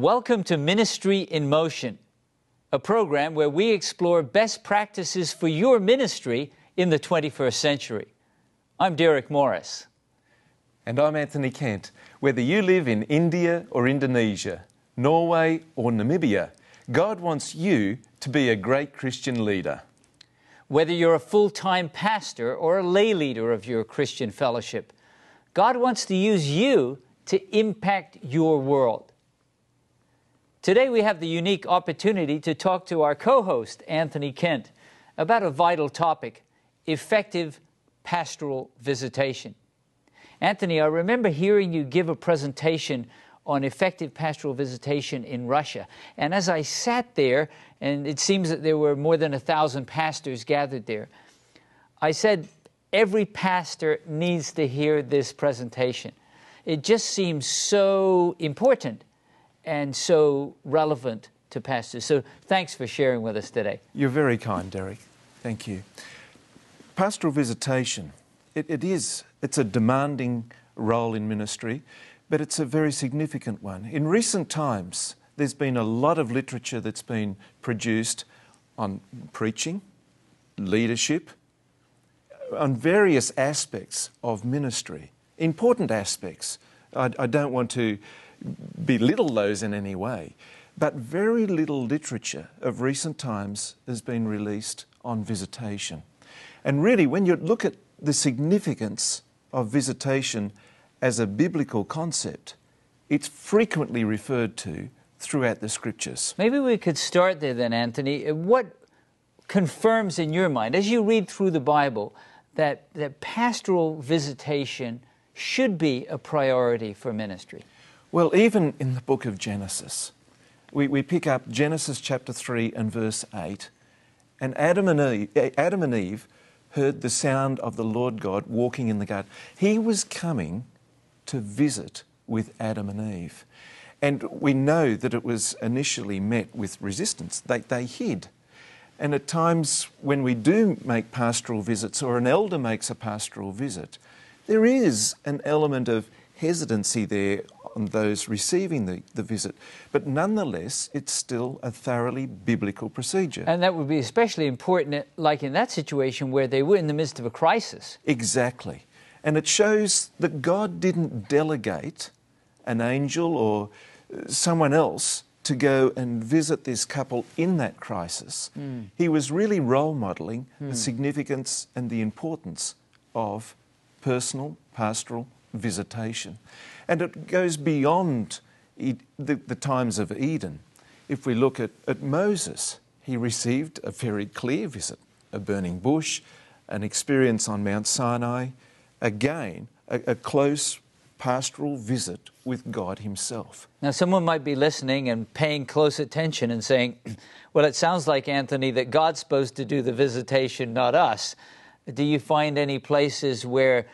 Welcome to Ministry in Motion, a program where we explore best practices for your ministry in the 21st century. I'm Derek Morris. And I'm Anthony Kent. Whether you live in India or Indonesia, Norway or Namibia, God wants you to be a great Christian leader. Whether you're a full time pastor or a lay leader of your Christian fellowship, God wants to use you to impact your world. Today, we have the unique opportunity to talk to our co host, Anthony Kent, about a vital topic effective pastoral visitation. Anthony, I remember hearing you give a presentation on effective pastoral visitation in Russia. And as I sat there, and it seems that there were more than a thousand pastors gathered there, I said, every pastor needs to hear this presentation. It just seems so important and so relevant to pastors. So thanks for sharing with us today. You're very kind, Derek. Thank you. Pastoral visitation, it, it is, it's a demanding role in ministry, but it's a very significant one. In recent times, there's been a lot of literature that's been produced on preaching, leadership, on various aspects of ministry, important aspects. I, I don't want to belittle those in any way, but very little literature of recent times has been released on visitation. And really, when you look at the significance of visitation as a biblical concept, it's frequently referred to throughout the scriptures. Maybe we could start there then, Anthony. Uh, what confirms in your mind, as you read through the Bible, that, that pastoral visitation should be a priority for ministry? Well, even in the book of Genesis, we, we pick up Genesis chapter 3 and verse 8, and Adam and, Eve, eh, Adam and Eve heard the sound of the Lord God walking in the garden. He was coming to visit with Adam and Eve. And we know that it was initially met with resistance. They, they hid. And at times when we do make pastoral visits or an elder makes a pastoral visit, there is an element of hesitancy there on those receiving the, the visit. But nonetheless, it's still a thoroughly biblical procedure. And that would be especially important, like in that situation where they were in the midst of a crisis. Exactly. And it shows that God didn't delegate an angel or uh, someone else to go and visit this couple in that crisis. Mm. He was really role modeling mm. the hmm. significance and the importance of personal pastoral visitation. And it goes beyond the, the times of Eden. If we look at, at Moses, he received a very clear visit a burning bush, an experience on Mount Sinai, again, a, a close pastoral visit with God Himself. Now, someone might be listening and paying close attention and saying, Well, it sounds like, Anthony, that God's supposed to do the visitation, not us. Do you find any places where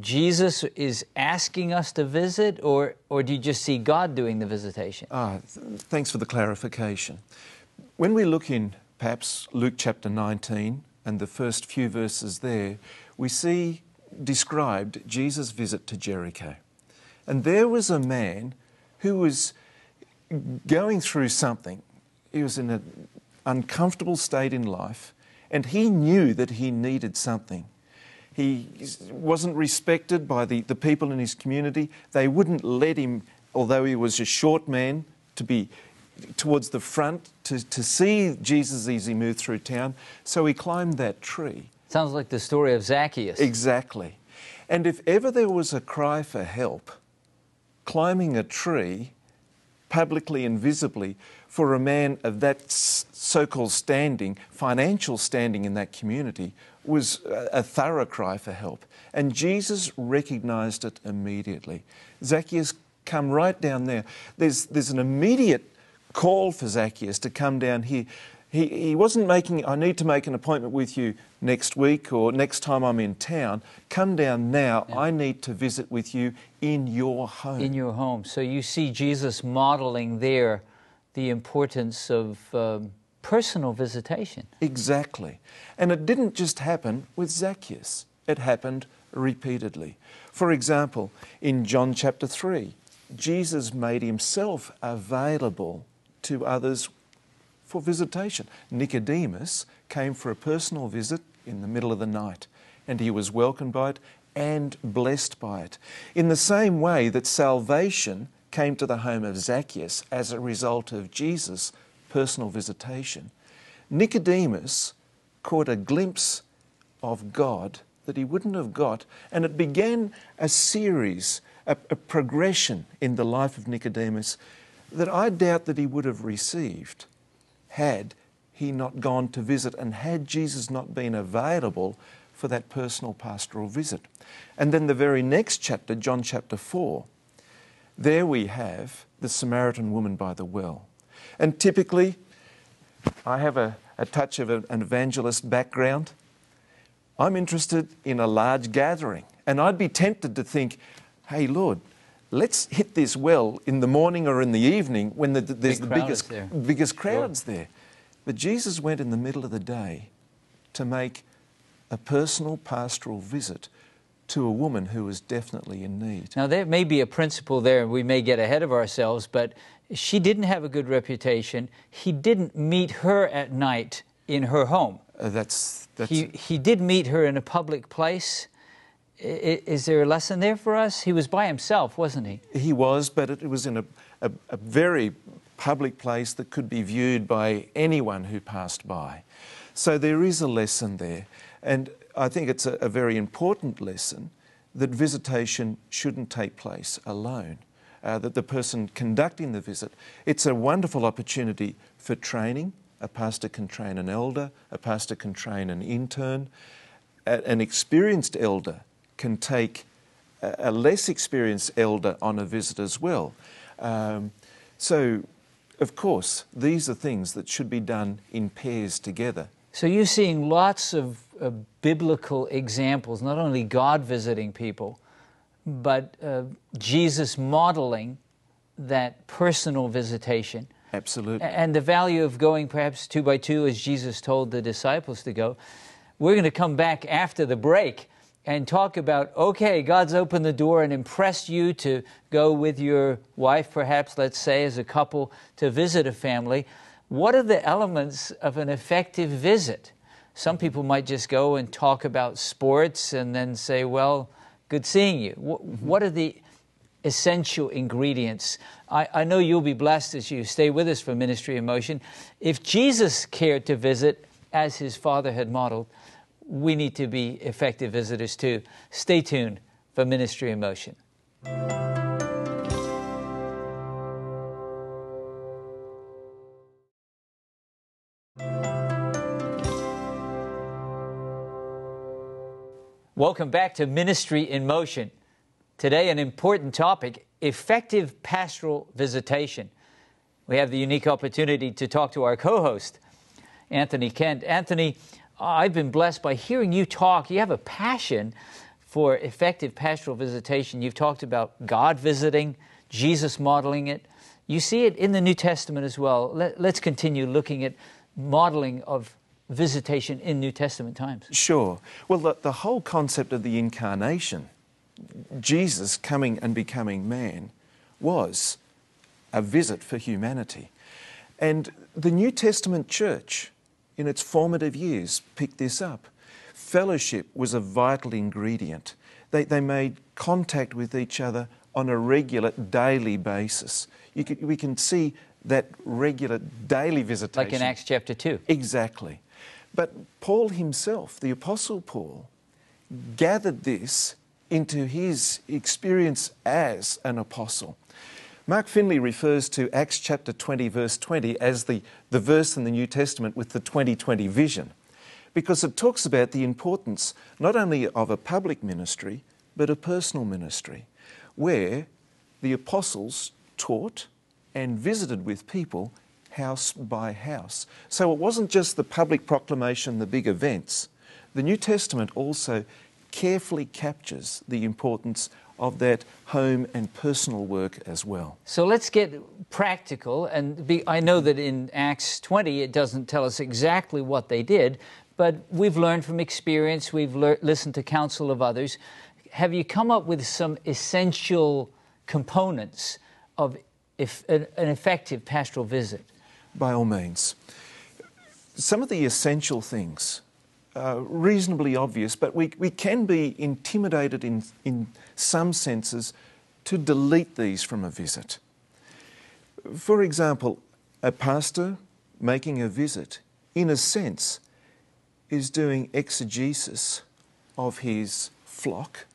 Jesus is asking us to visit, or, or do you just see God doing the visitation? Ah, th- thanks for the clarification. When we look in perhaps Luke chapter 19 and the first few verses there, we see described Jesus' visit to Jericho. And there was a man who was going through something. He was in an uncomfortable state in life, and he knew that he needed something. He wasn't respected by the, the people in his community. They wouldn't let him, although he was a short man, to be towards the front to, to see Jesus as he moved through town. So he climbed that tree. Sounds like the story of Zacchaeus. Exactly. And if ever there was a cry for help, climbing a tree publicly and visibly for a man of that so called standing, financial standing in that community, was a thorough cry for help. And Jesus recognized it immediately. Zacchaeus, come right down there. There's, there's an immediate call for Zacchaeus to come down here. He, he wasn't making, I need to make an appointment with you next week or next time I'm in town. Come down now. Yeah. I need to visit with you in your home. In your home. So you see Jesus modeling there the importance of um, personal visitation. Exactly. And it didn't just happen with Zacchaeus, it happened repeatedly. For example, in John chapter 3, Jesus made himself available to others for visitation. Nicodemus came for a personal visit in the middle of the night, and he was welcomed by it and blessed by it. In the same way that salvation came to the home of Zacchaeus as a result of Jesus' personal visitation, Nicodemus caught a glimpse of God that he wouldn't have got, and it began a series, a, a progression in the life of Nicodemus that I doubt that he would have received had he not gone to visit and had Jesus not been available for that personal pastoral visit. And then the very next chapter, John chapter 4, there we have the Samaritan woman by the well. And typically, I have a, a touch of an evangelist background. I'm interested in a large gathering. And I'd be tempted to think, hey, Lord, let's hit this well in the morning or in the evening when the, there's Big the biggest, there. biggest crowds there. But Jesus went in the middle of the day to make a personal pastoral visit to a woman who was definitely in need. Now, there may be a principle there, and we may get ahead of ourselves, but she didn't have a good reputation. He didn't meet her at night in her home. Uh, that's, that's He, he did meet her in a public place. Is there a lesson there for us? He was by himself, wasn't he? He was, but it was in a, a, a very public place that could be viewed by anyone who passed by. So there is a lesson there. And I think it's a, a very important lesson that visitation shouldn't take place alone. Uh, that the person conducting the visit, it's a wonderful opportunity for training. A pastor can train an elder, a pastor can train an intern. An experienced elder can take a less experienced elder on a visit as well. Um, so, of course, these are things that should be done in pairs together. So you're seeing lots of uh, biblical examples, not only God visiting people, but uh, Jesus modeling that personal visitation. Absolutely. And the value of going perhaps two by two, as Jesus told the disciples to go. We're going to come back after the break and talk about okay, God's opened the door and impressed you to go with your wife, perhaps, let's say, as a couple, to visit a family. What are the elements of an effective visit? Some people might just go and talk about sports and then say, well, good seeing you. Mm-hmm. What are the essential ingredients. I, I know you'll be blessed as you stay with us for Ministry in Motion. If Jesus cared to visit as his Father had modeled, we need to be effective visitors too. Stay tuned for Ministry in Motion. Welcome back to Ministry in Motion. Today, an important topic effective pastoral visitation. We have the unique opportunity to talk to our co host, Anthony Kent. Anthony, I've been blessed by hearing you talk. You have a passion for effective pastoral visitation. You've talked about God visiting, Jesus modeling it. You see it in the New Testament as well. Let, us continue looking at modeling of visitation in New Testament times. Sure. Well, the, the whole concept of the incarnation, Jesus coming and becoming man, was a visit for humanity. And the New Testament church, in its formative years, picked this up. Fellowship was a vital ingredient. They, they made contact with each other on a regular, daily basis. You could, we can see that regular daily visitation. Like in Acts chapter 2. Exactly. But Paul himself, the Apostle Paul, gathered this into his experience as an apostle. Mark Finley refers to Acts chapter 20, verse 20, as the, the verse in the New Testament with the 2020 vision, because it talks about the importance not only of a public ministry, but a personal ministry, where the apostles taught and visited with people house by house. So it wasn't just the public proclamation, the big events. The New Testament also carefully captures the importance of that home and personal work as well. So let's get practical. And be, I know that in Acts 20, it doesn't tell us exactly what they did, but we've learned from experience, we've lear- listened to counsel of others. Have you come up with some essential components of if, an, an effective pastoral visit? By all means. Some of the essential things are reasonably obvious, but we, we can be intimidated in, in some senses to delete these from a visit. For example, a pastor making a visit, in a sense, is doing exegesis of his flock,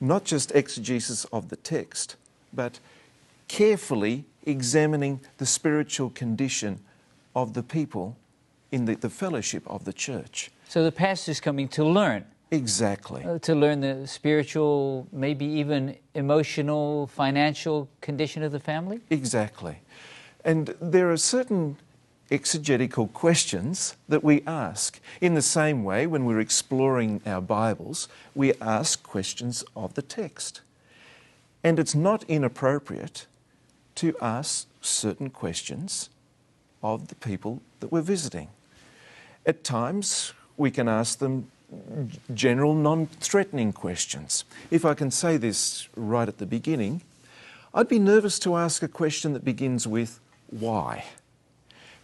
not just exegesis of the text, but carefully examining the spiritual condition of the people in the, the fellowship of the church. So the pastor's coming to learn. Exactly. Uh, to learn the spiritual, maybe even emotional, financial condition of the family? Exactly. And there are certain exegetical questions that we ask. In the same way, when we're exploring our Bibles, we ask questions of the text. And it's not inappropriate to ask certain questions of the people that we're visiting. At times, we can ask them general, non threatening questions. If I can say this right at the beginning, I'd be nervous to ask a question that begins with why.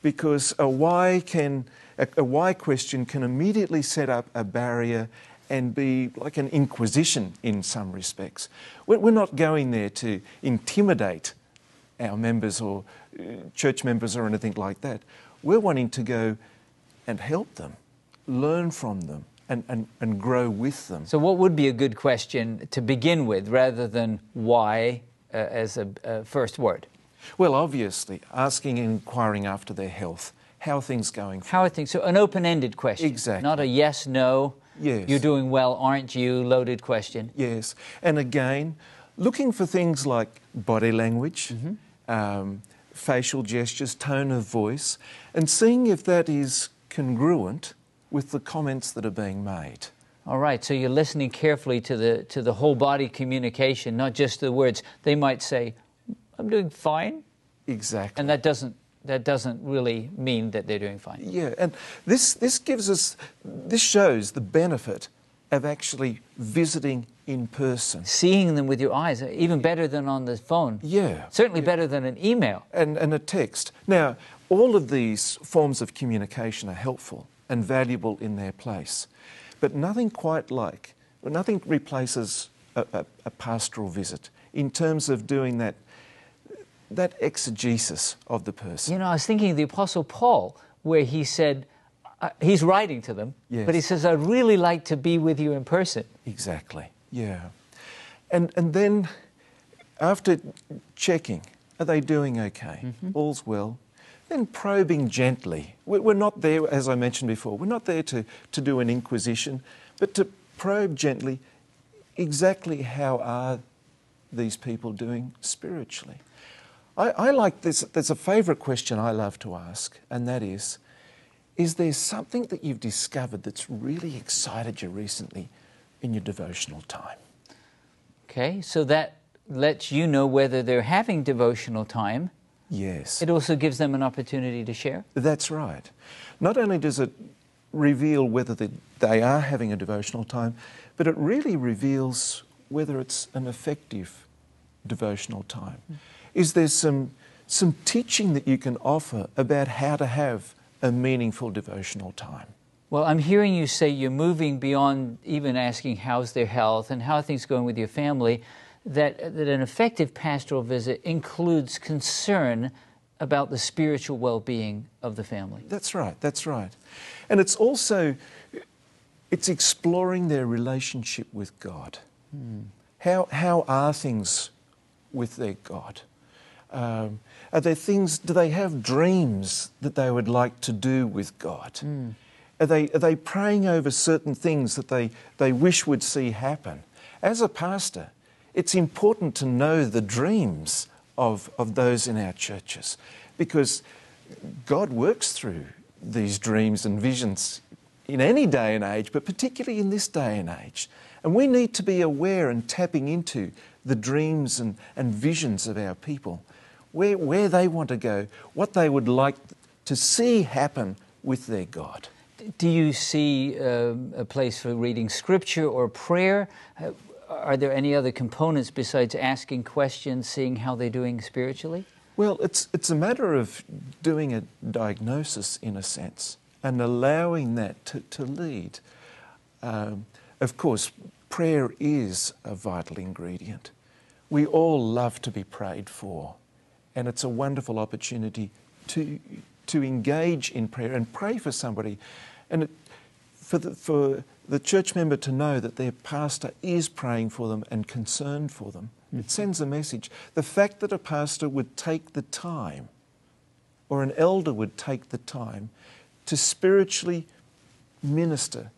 Because a why can a, a why question can immediately set up a barrier and be like an inquisition in some respects. We're not going there to intimidate our members or uh, church members or anything like that. We're wanting to go and help them, learn from them, and, and, and grow with them. So, what would be a good question to begin with rather than why uh, as a, first word? Well, obviously, asking and inquiring after their health. How are things going? How are things? So, an open ended question. Exactly. Not a yes, no. Yes. You're doing well, aren't you? Loaded question. Yes. And again, looking for things like body language, mm-hmm. um, facial gestures, tone of voice, and seeing if that is congruent with the comments that are being made. All right, so you're listening carefully to the to the whole body communication, not just the words. They might say, "I'm doing fine." Exactly. And that doesn't that doesn't really mean that they're doing fine. Yeah, and this this gives us this shows the benefit of actually visiting in person. Seeing them with your eyes, even better than on the phone. Yeah. Certainly yeah. better than an email. And, and a text. Now, all of these forms of communication are helpful and valuable in their place. But nothing quite like, nothing replaces a, a, a pastoral visit in terms of doing that, that exegesis of the person. You know, I was thinking of the Apostle Paul, where he said, uh, he's writing to them, yes. but he says, I'd really like to be with you in person. Exactly, yeah. And, and then after checking, are they doing okay? Mm-hmm. All's well then probing gently. We're not there, as I mentioned before, we're not there to, to do an inquisition, but to probe gently exactly how are these people doing spiritually. I, I like this, there's a favourite question I love to ask, and that is Is there something that you've discovered that's really excited you recently in your devotional time? Okay, so that lets you know whether they're having devotional time Yes. It also gives them an opportunity to share. That's right. Not only does it reveal whether they are having a devotional time, but it really reveals whether it's an effective devotional time. Mm. Is there some, some teaching that you can offer about how to have a meaningful devotional time? Well, I'm hearing you say you're moving beyond even asking how's their health and how are things going with your family that, that an effective pastoral visit includes concern about the spiritual well being of the family. That's right, that's right. And it's also it's exploring their relationship with God. Hmm. How, how are things with their God? Um, are there things, do they have dreams that they would like to do with God? Mm. Are, they, are they praying over certain things that they, they wish would see happen? As a pastor, it's important to know the dreams of, of those in our churches because God works through these dreams and visions in any day and age, but particularly in this day and age. And we need to be aware and tapping into the dreams and, and visions of our people, where, where they want to go, what they would like to see happen with their God. Do you see uh, a place for reading scripture or prayer? Are there any other components besides asking questions, seeing how they're doing spiritually? Well, it's, it's a matter of doing a diagnosis in a sense and allowing that to, to lead. Um, of course, prayer is a vital ingredient. We all love to be prayed for, and it's a wonderful opportunity to, to engage in prayer and pray for somebody. And it, for, the, for the church member to know that their pastor is praying for them and concerned for them, mm-hmm. it sends a message. The fact that a pastor would take the time, or an elder would take the time, to spiritually minister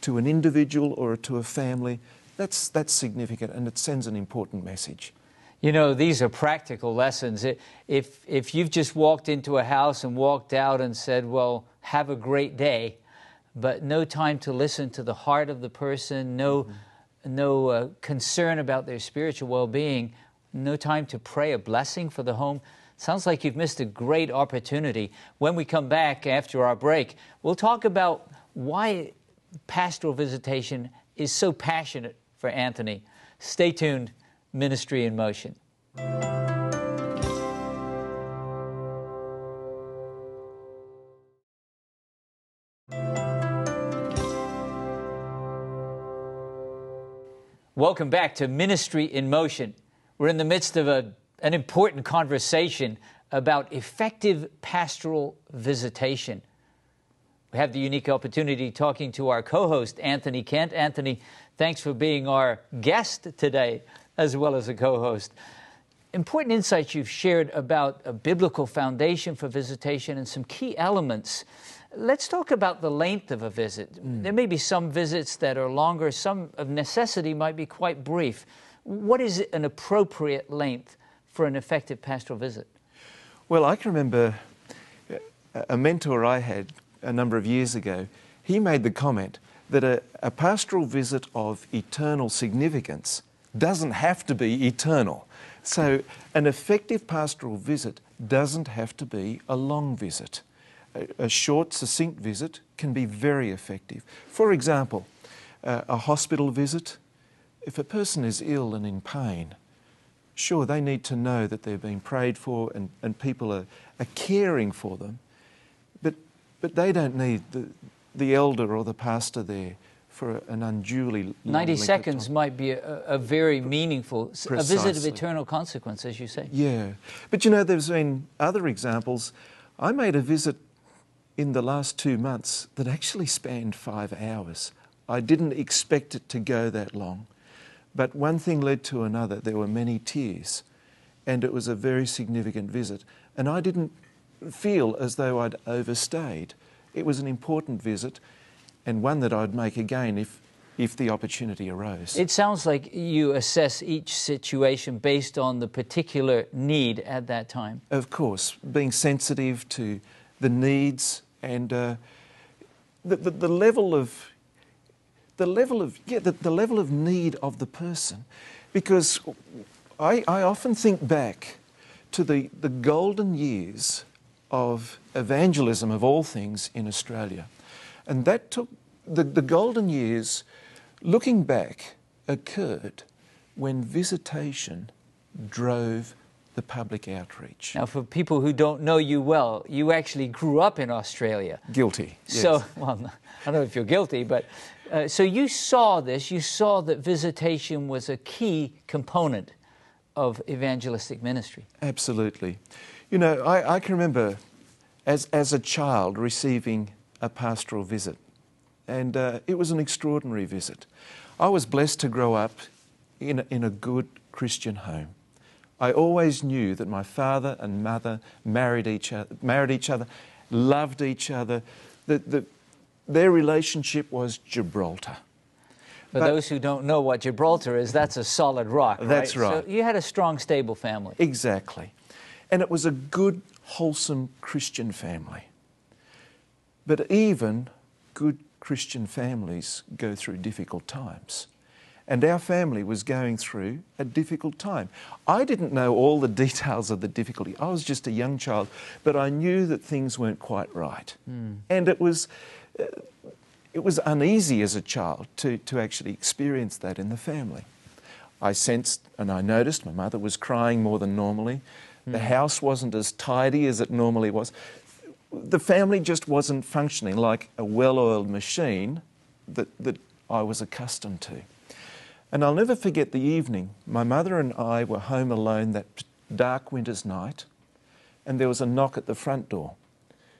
to an individual or to a family, that's, that's significant and it sends an important message. You know, these are practical lessons. If, if you've just walked into a house and walked out and said, Well, have a great day, but no time to listen to the heart of the person, no, mm-hmm. no uh, concern about their spiritual well being, no time to pray a blessing for the home, sounds like you've missed a great opportunity. When we come back after our break, we'll talk about why pastoral visitation is so passionate for Anthony. Stay tuned, Ministry in Motion. Welcome back to Ministry in Motion. We're in the midst of a, an important conversation about effective pastoral visitation. We have the unique opportunity talking to our co host, Anthony Kent. Anthony, thanks for being our guest today, as well as a co host. Important insights you've shared about a biblical foundation for visitation and some key elements. Let's talk about the length of a visit. Mm. There may be some visits that are longer, some of necessity might be quite brief. What is an appropriate length for an effective pastoral visit? Well, I can remember a mentor I had a number of years ago, he made the comment that a, a pastoral visit of eternal significance doesn't have to be eternal. So, an effective pastoral visit doesn't have to be a long visit. A, a short, succinct visit can be very effective. For example, uh, a hospital visit, if a person is ill and in pain, sure, they need to know that they're being prayed for and, and people are, are caring for them. But but they don't need the, the elder or the pastor there for an unduly 90 seconds might be a, a very meaningful Precisely. a visit of eternal consequence as you say yeah but you know there's been other examples i made a visit in the last two months that actually spanned five hours i didn't expect it to go that long but one thing led to another there were many tears and it was a very significant visit and i didn't feel as though I'd overstayed. It was an important visit and one that I'd make again if, if the opportunity arose. It sounds like you assess each situation based on the particular need at that time. Of course, being sensitive to the needs and uh, the, the, the, level of the level of yeah the, the level of need of the person, because I, I often think back to the, the golden years of evangelism of all things in Australia. And that took the, the golden years, looking back, occurred when visitation drove the public outreach. Now, for people who don't know you well, you actually grew up in Australia. Guilty. Yes. So, well, I don't know if you're guilty, but uh, so you saw this. You saw that visitation was a key component of evangelistic ministry. Absolutely. You know, I, I can remember as, as a child receiving a pastoral visit, and uh, it was an extraordinary visit. I was blessed to grow up in a, in a good Christian home. I always knew that my father and mother married each other, married each other loved each other. That the, their relationship was Gibraltar. For but, those who don't know what Gibraltar is, that's a solid rock. That's right. right. So you had a strong, stable family. Exactly. And it was a good, wholesome Christian family. But even good Christian families go through difficult times. And our family was going through a difficult time. I didn't know all the details of the difficulty. I was just a young child, but I knew that things weren't quite right. Mm. And it was, uh, it was uneasy as a child to, to actually experience that in the family. I sensed and I noticed my mother was crying more than normally. The house wasn't as tidy as it normally was. The family just wasn't functioning like a well oiled machine that, that I was accustomed to. And I'll never forget the evening. My mother and I were home alone that dark winter's night, and there was a knock at the front door.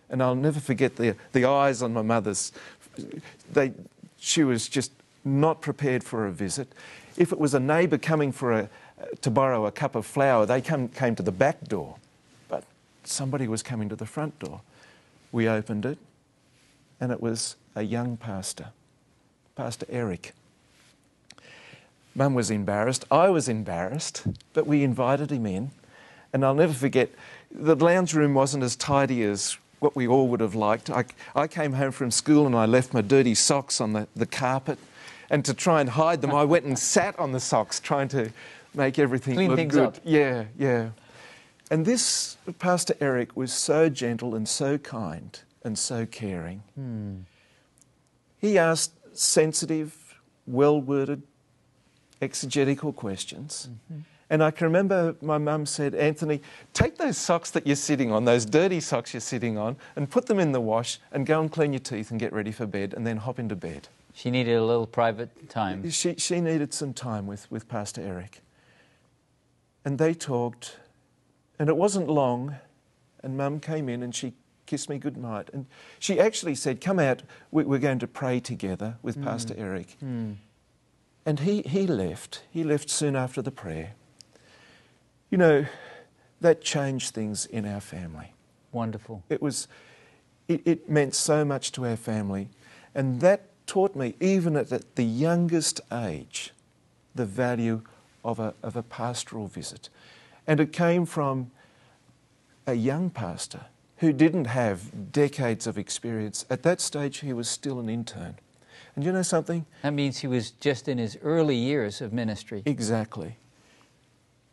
And I'll never forget the, the eyes on my mother's. They, she was just not prepared for a visit. If it was a neighbour coming for a, to borrow a cup of flour, they come, came to the back door. But somebody was coming to the front door. We opened it, and it was a young pastor, Pastor Eric. Mum was embarrassed. I was embarrassed, but we invited him in. And I'll never forget, the lounge room wasn't as tidy as what we all would have liked. I, I came home from school and I left my dirty socks on the, the carpet. And to try and hide them, I went and sat on the socks trying to make everything Clean look things good. up. Yeah, yeah. And this Pastor Eric was so gentle and so kind and so caring. Hmm. He asked sensitive, well worded, exegetical questions. Mm-hmm. And I can remember my mum said, Anthony, take those socks that you're sitting on, those dirty socks you're sitting on, and put them in the wash and go and clean your teeth and get ready for bed and then hop into bed. She needed a little private time. She, she needed some time with, with Pastor Eric. And they talked, and it wasn't long, and Mum came in and she kissed me goodnight. And she actually said, Come out, we- we're going to pray together with mm. Pastor Eric. Mm. And he, he left. He left soon after the prayer. You know, that changed things in our family. Wonderful. It was, it, it meant so much to our family, and that taught me, even at the- youngest age, the value of a, of a pastoral visit. And it came from a young pastor who didn't have decades of experience. At that stage, he was still an intern. And you know something? That means he was just in his early years of ministry. Exactly.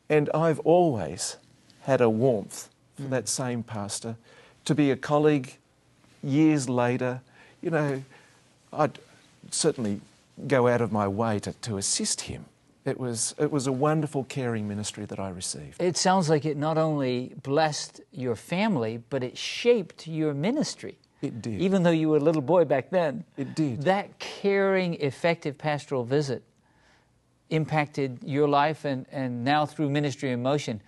And I've always had a warmth for hmm. that same pastor. To be a colleague years later, you know, I'd certainly go out of my way to, to assist him. It was, it was a wonderful, caring ministry that I received. It sounds like it not only blessed your family, but it shaped your ministry. It did. Even though you were a little boy back then. It did. That caring, effective pastoral visit impacted your life and, and now through Ministry in Motion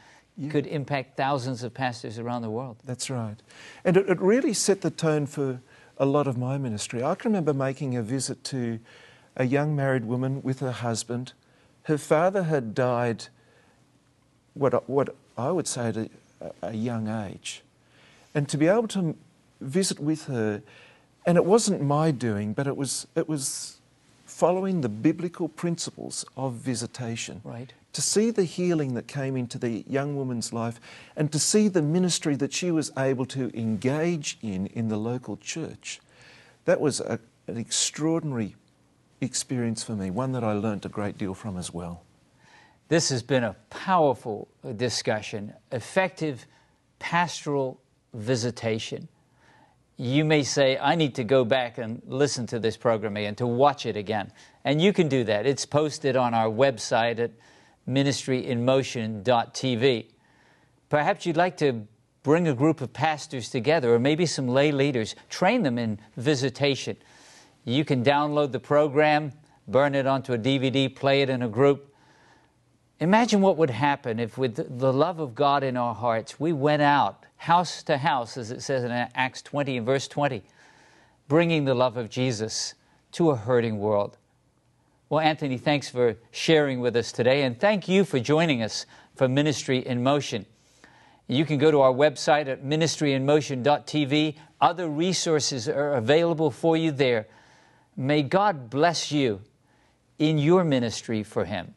could impact thousands of pastors around the world. That's right. And it, it really set the tone for a lot of my ministry. I can remember making a visit to a young married woman with her husband. Her father had died, what, I- what I would say, at a, a young age. And to be able to visit with her, and it wasn't my doing, but it was, it was following the biblical principles of visitation Right. to see the healing that came into the young woman's life and to see the ministry that she was able to engage in in the local church, that was a, an extraordinary experience for me, one that I learnt a great deal from as well. This has been a powerful discussion, effective pastoral visitation. You may say, I need to go back and listen to this program again, to watch it again. And you can do that. It's posted on our website at ministryinmotion.tv. Perhaps you'd like to bring a group of pastors together, or maybe some lay leaders, train them in visitation. You can download the program, burn it onto a DVD, play it in a group. Imagine what would happen if, with the love of God in our hearts, we went out house to house, as it says in Acts 20 and verse 20, bringing the love of Jesus to a hurting world. Well, Anthony, thanks for sharing with us today, and thank you for joining us for Ministry in Motion. You can go to our website at ministryinmotion.tv. Other resources are available for you there. May God bless you in your ministry for Him.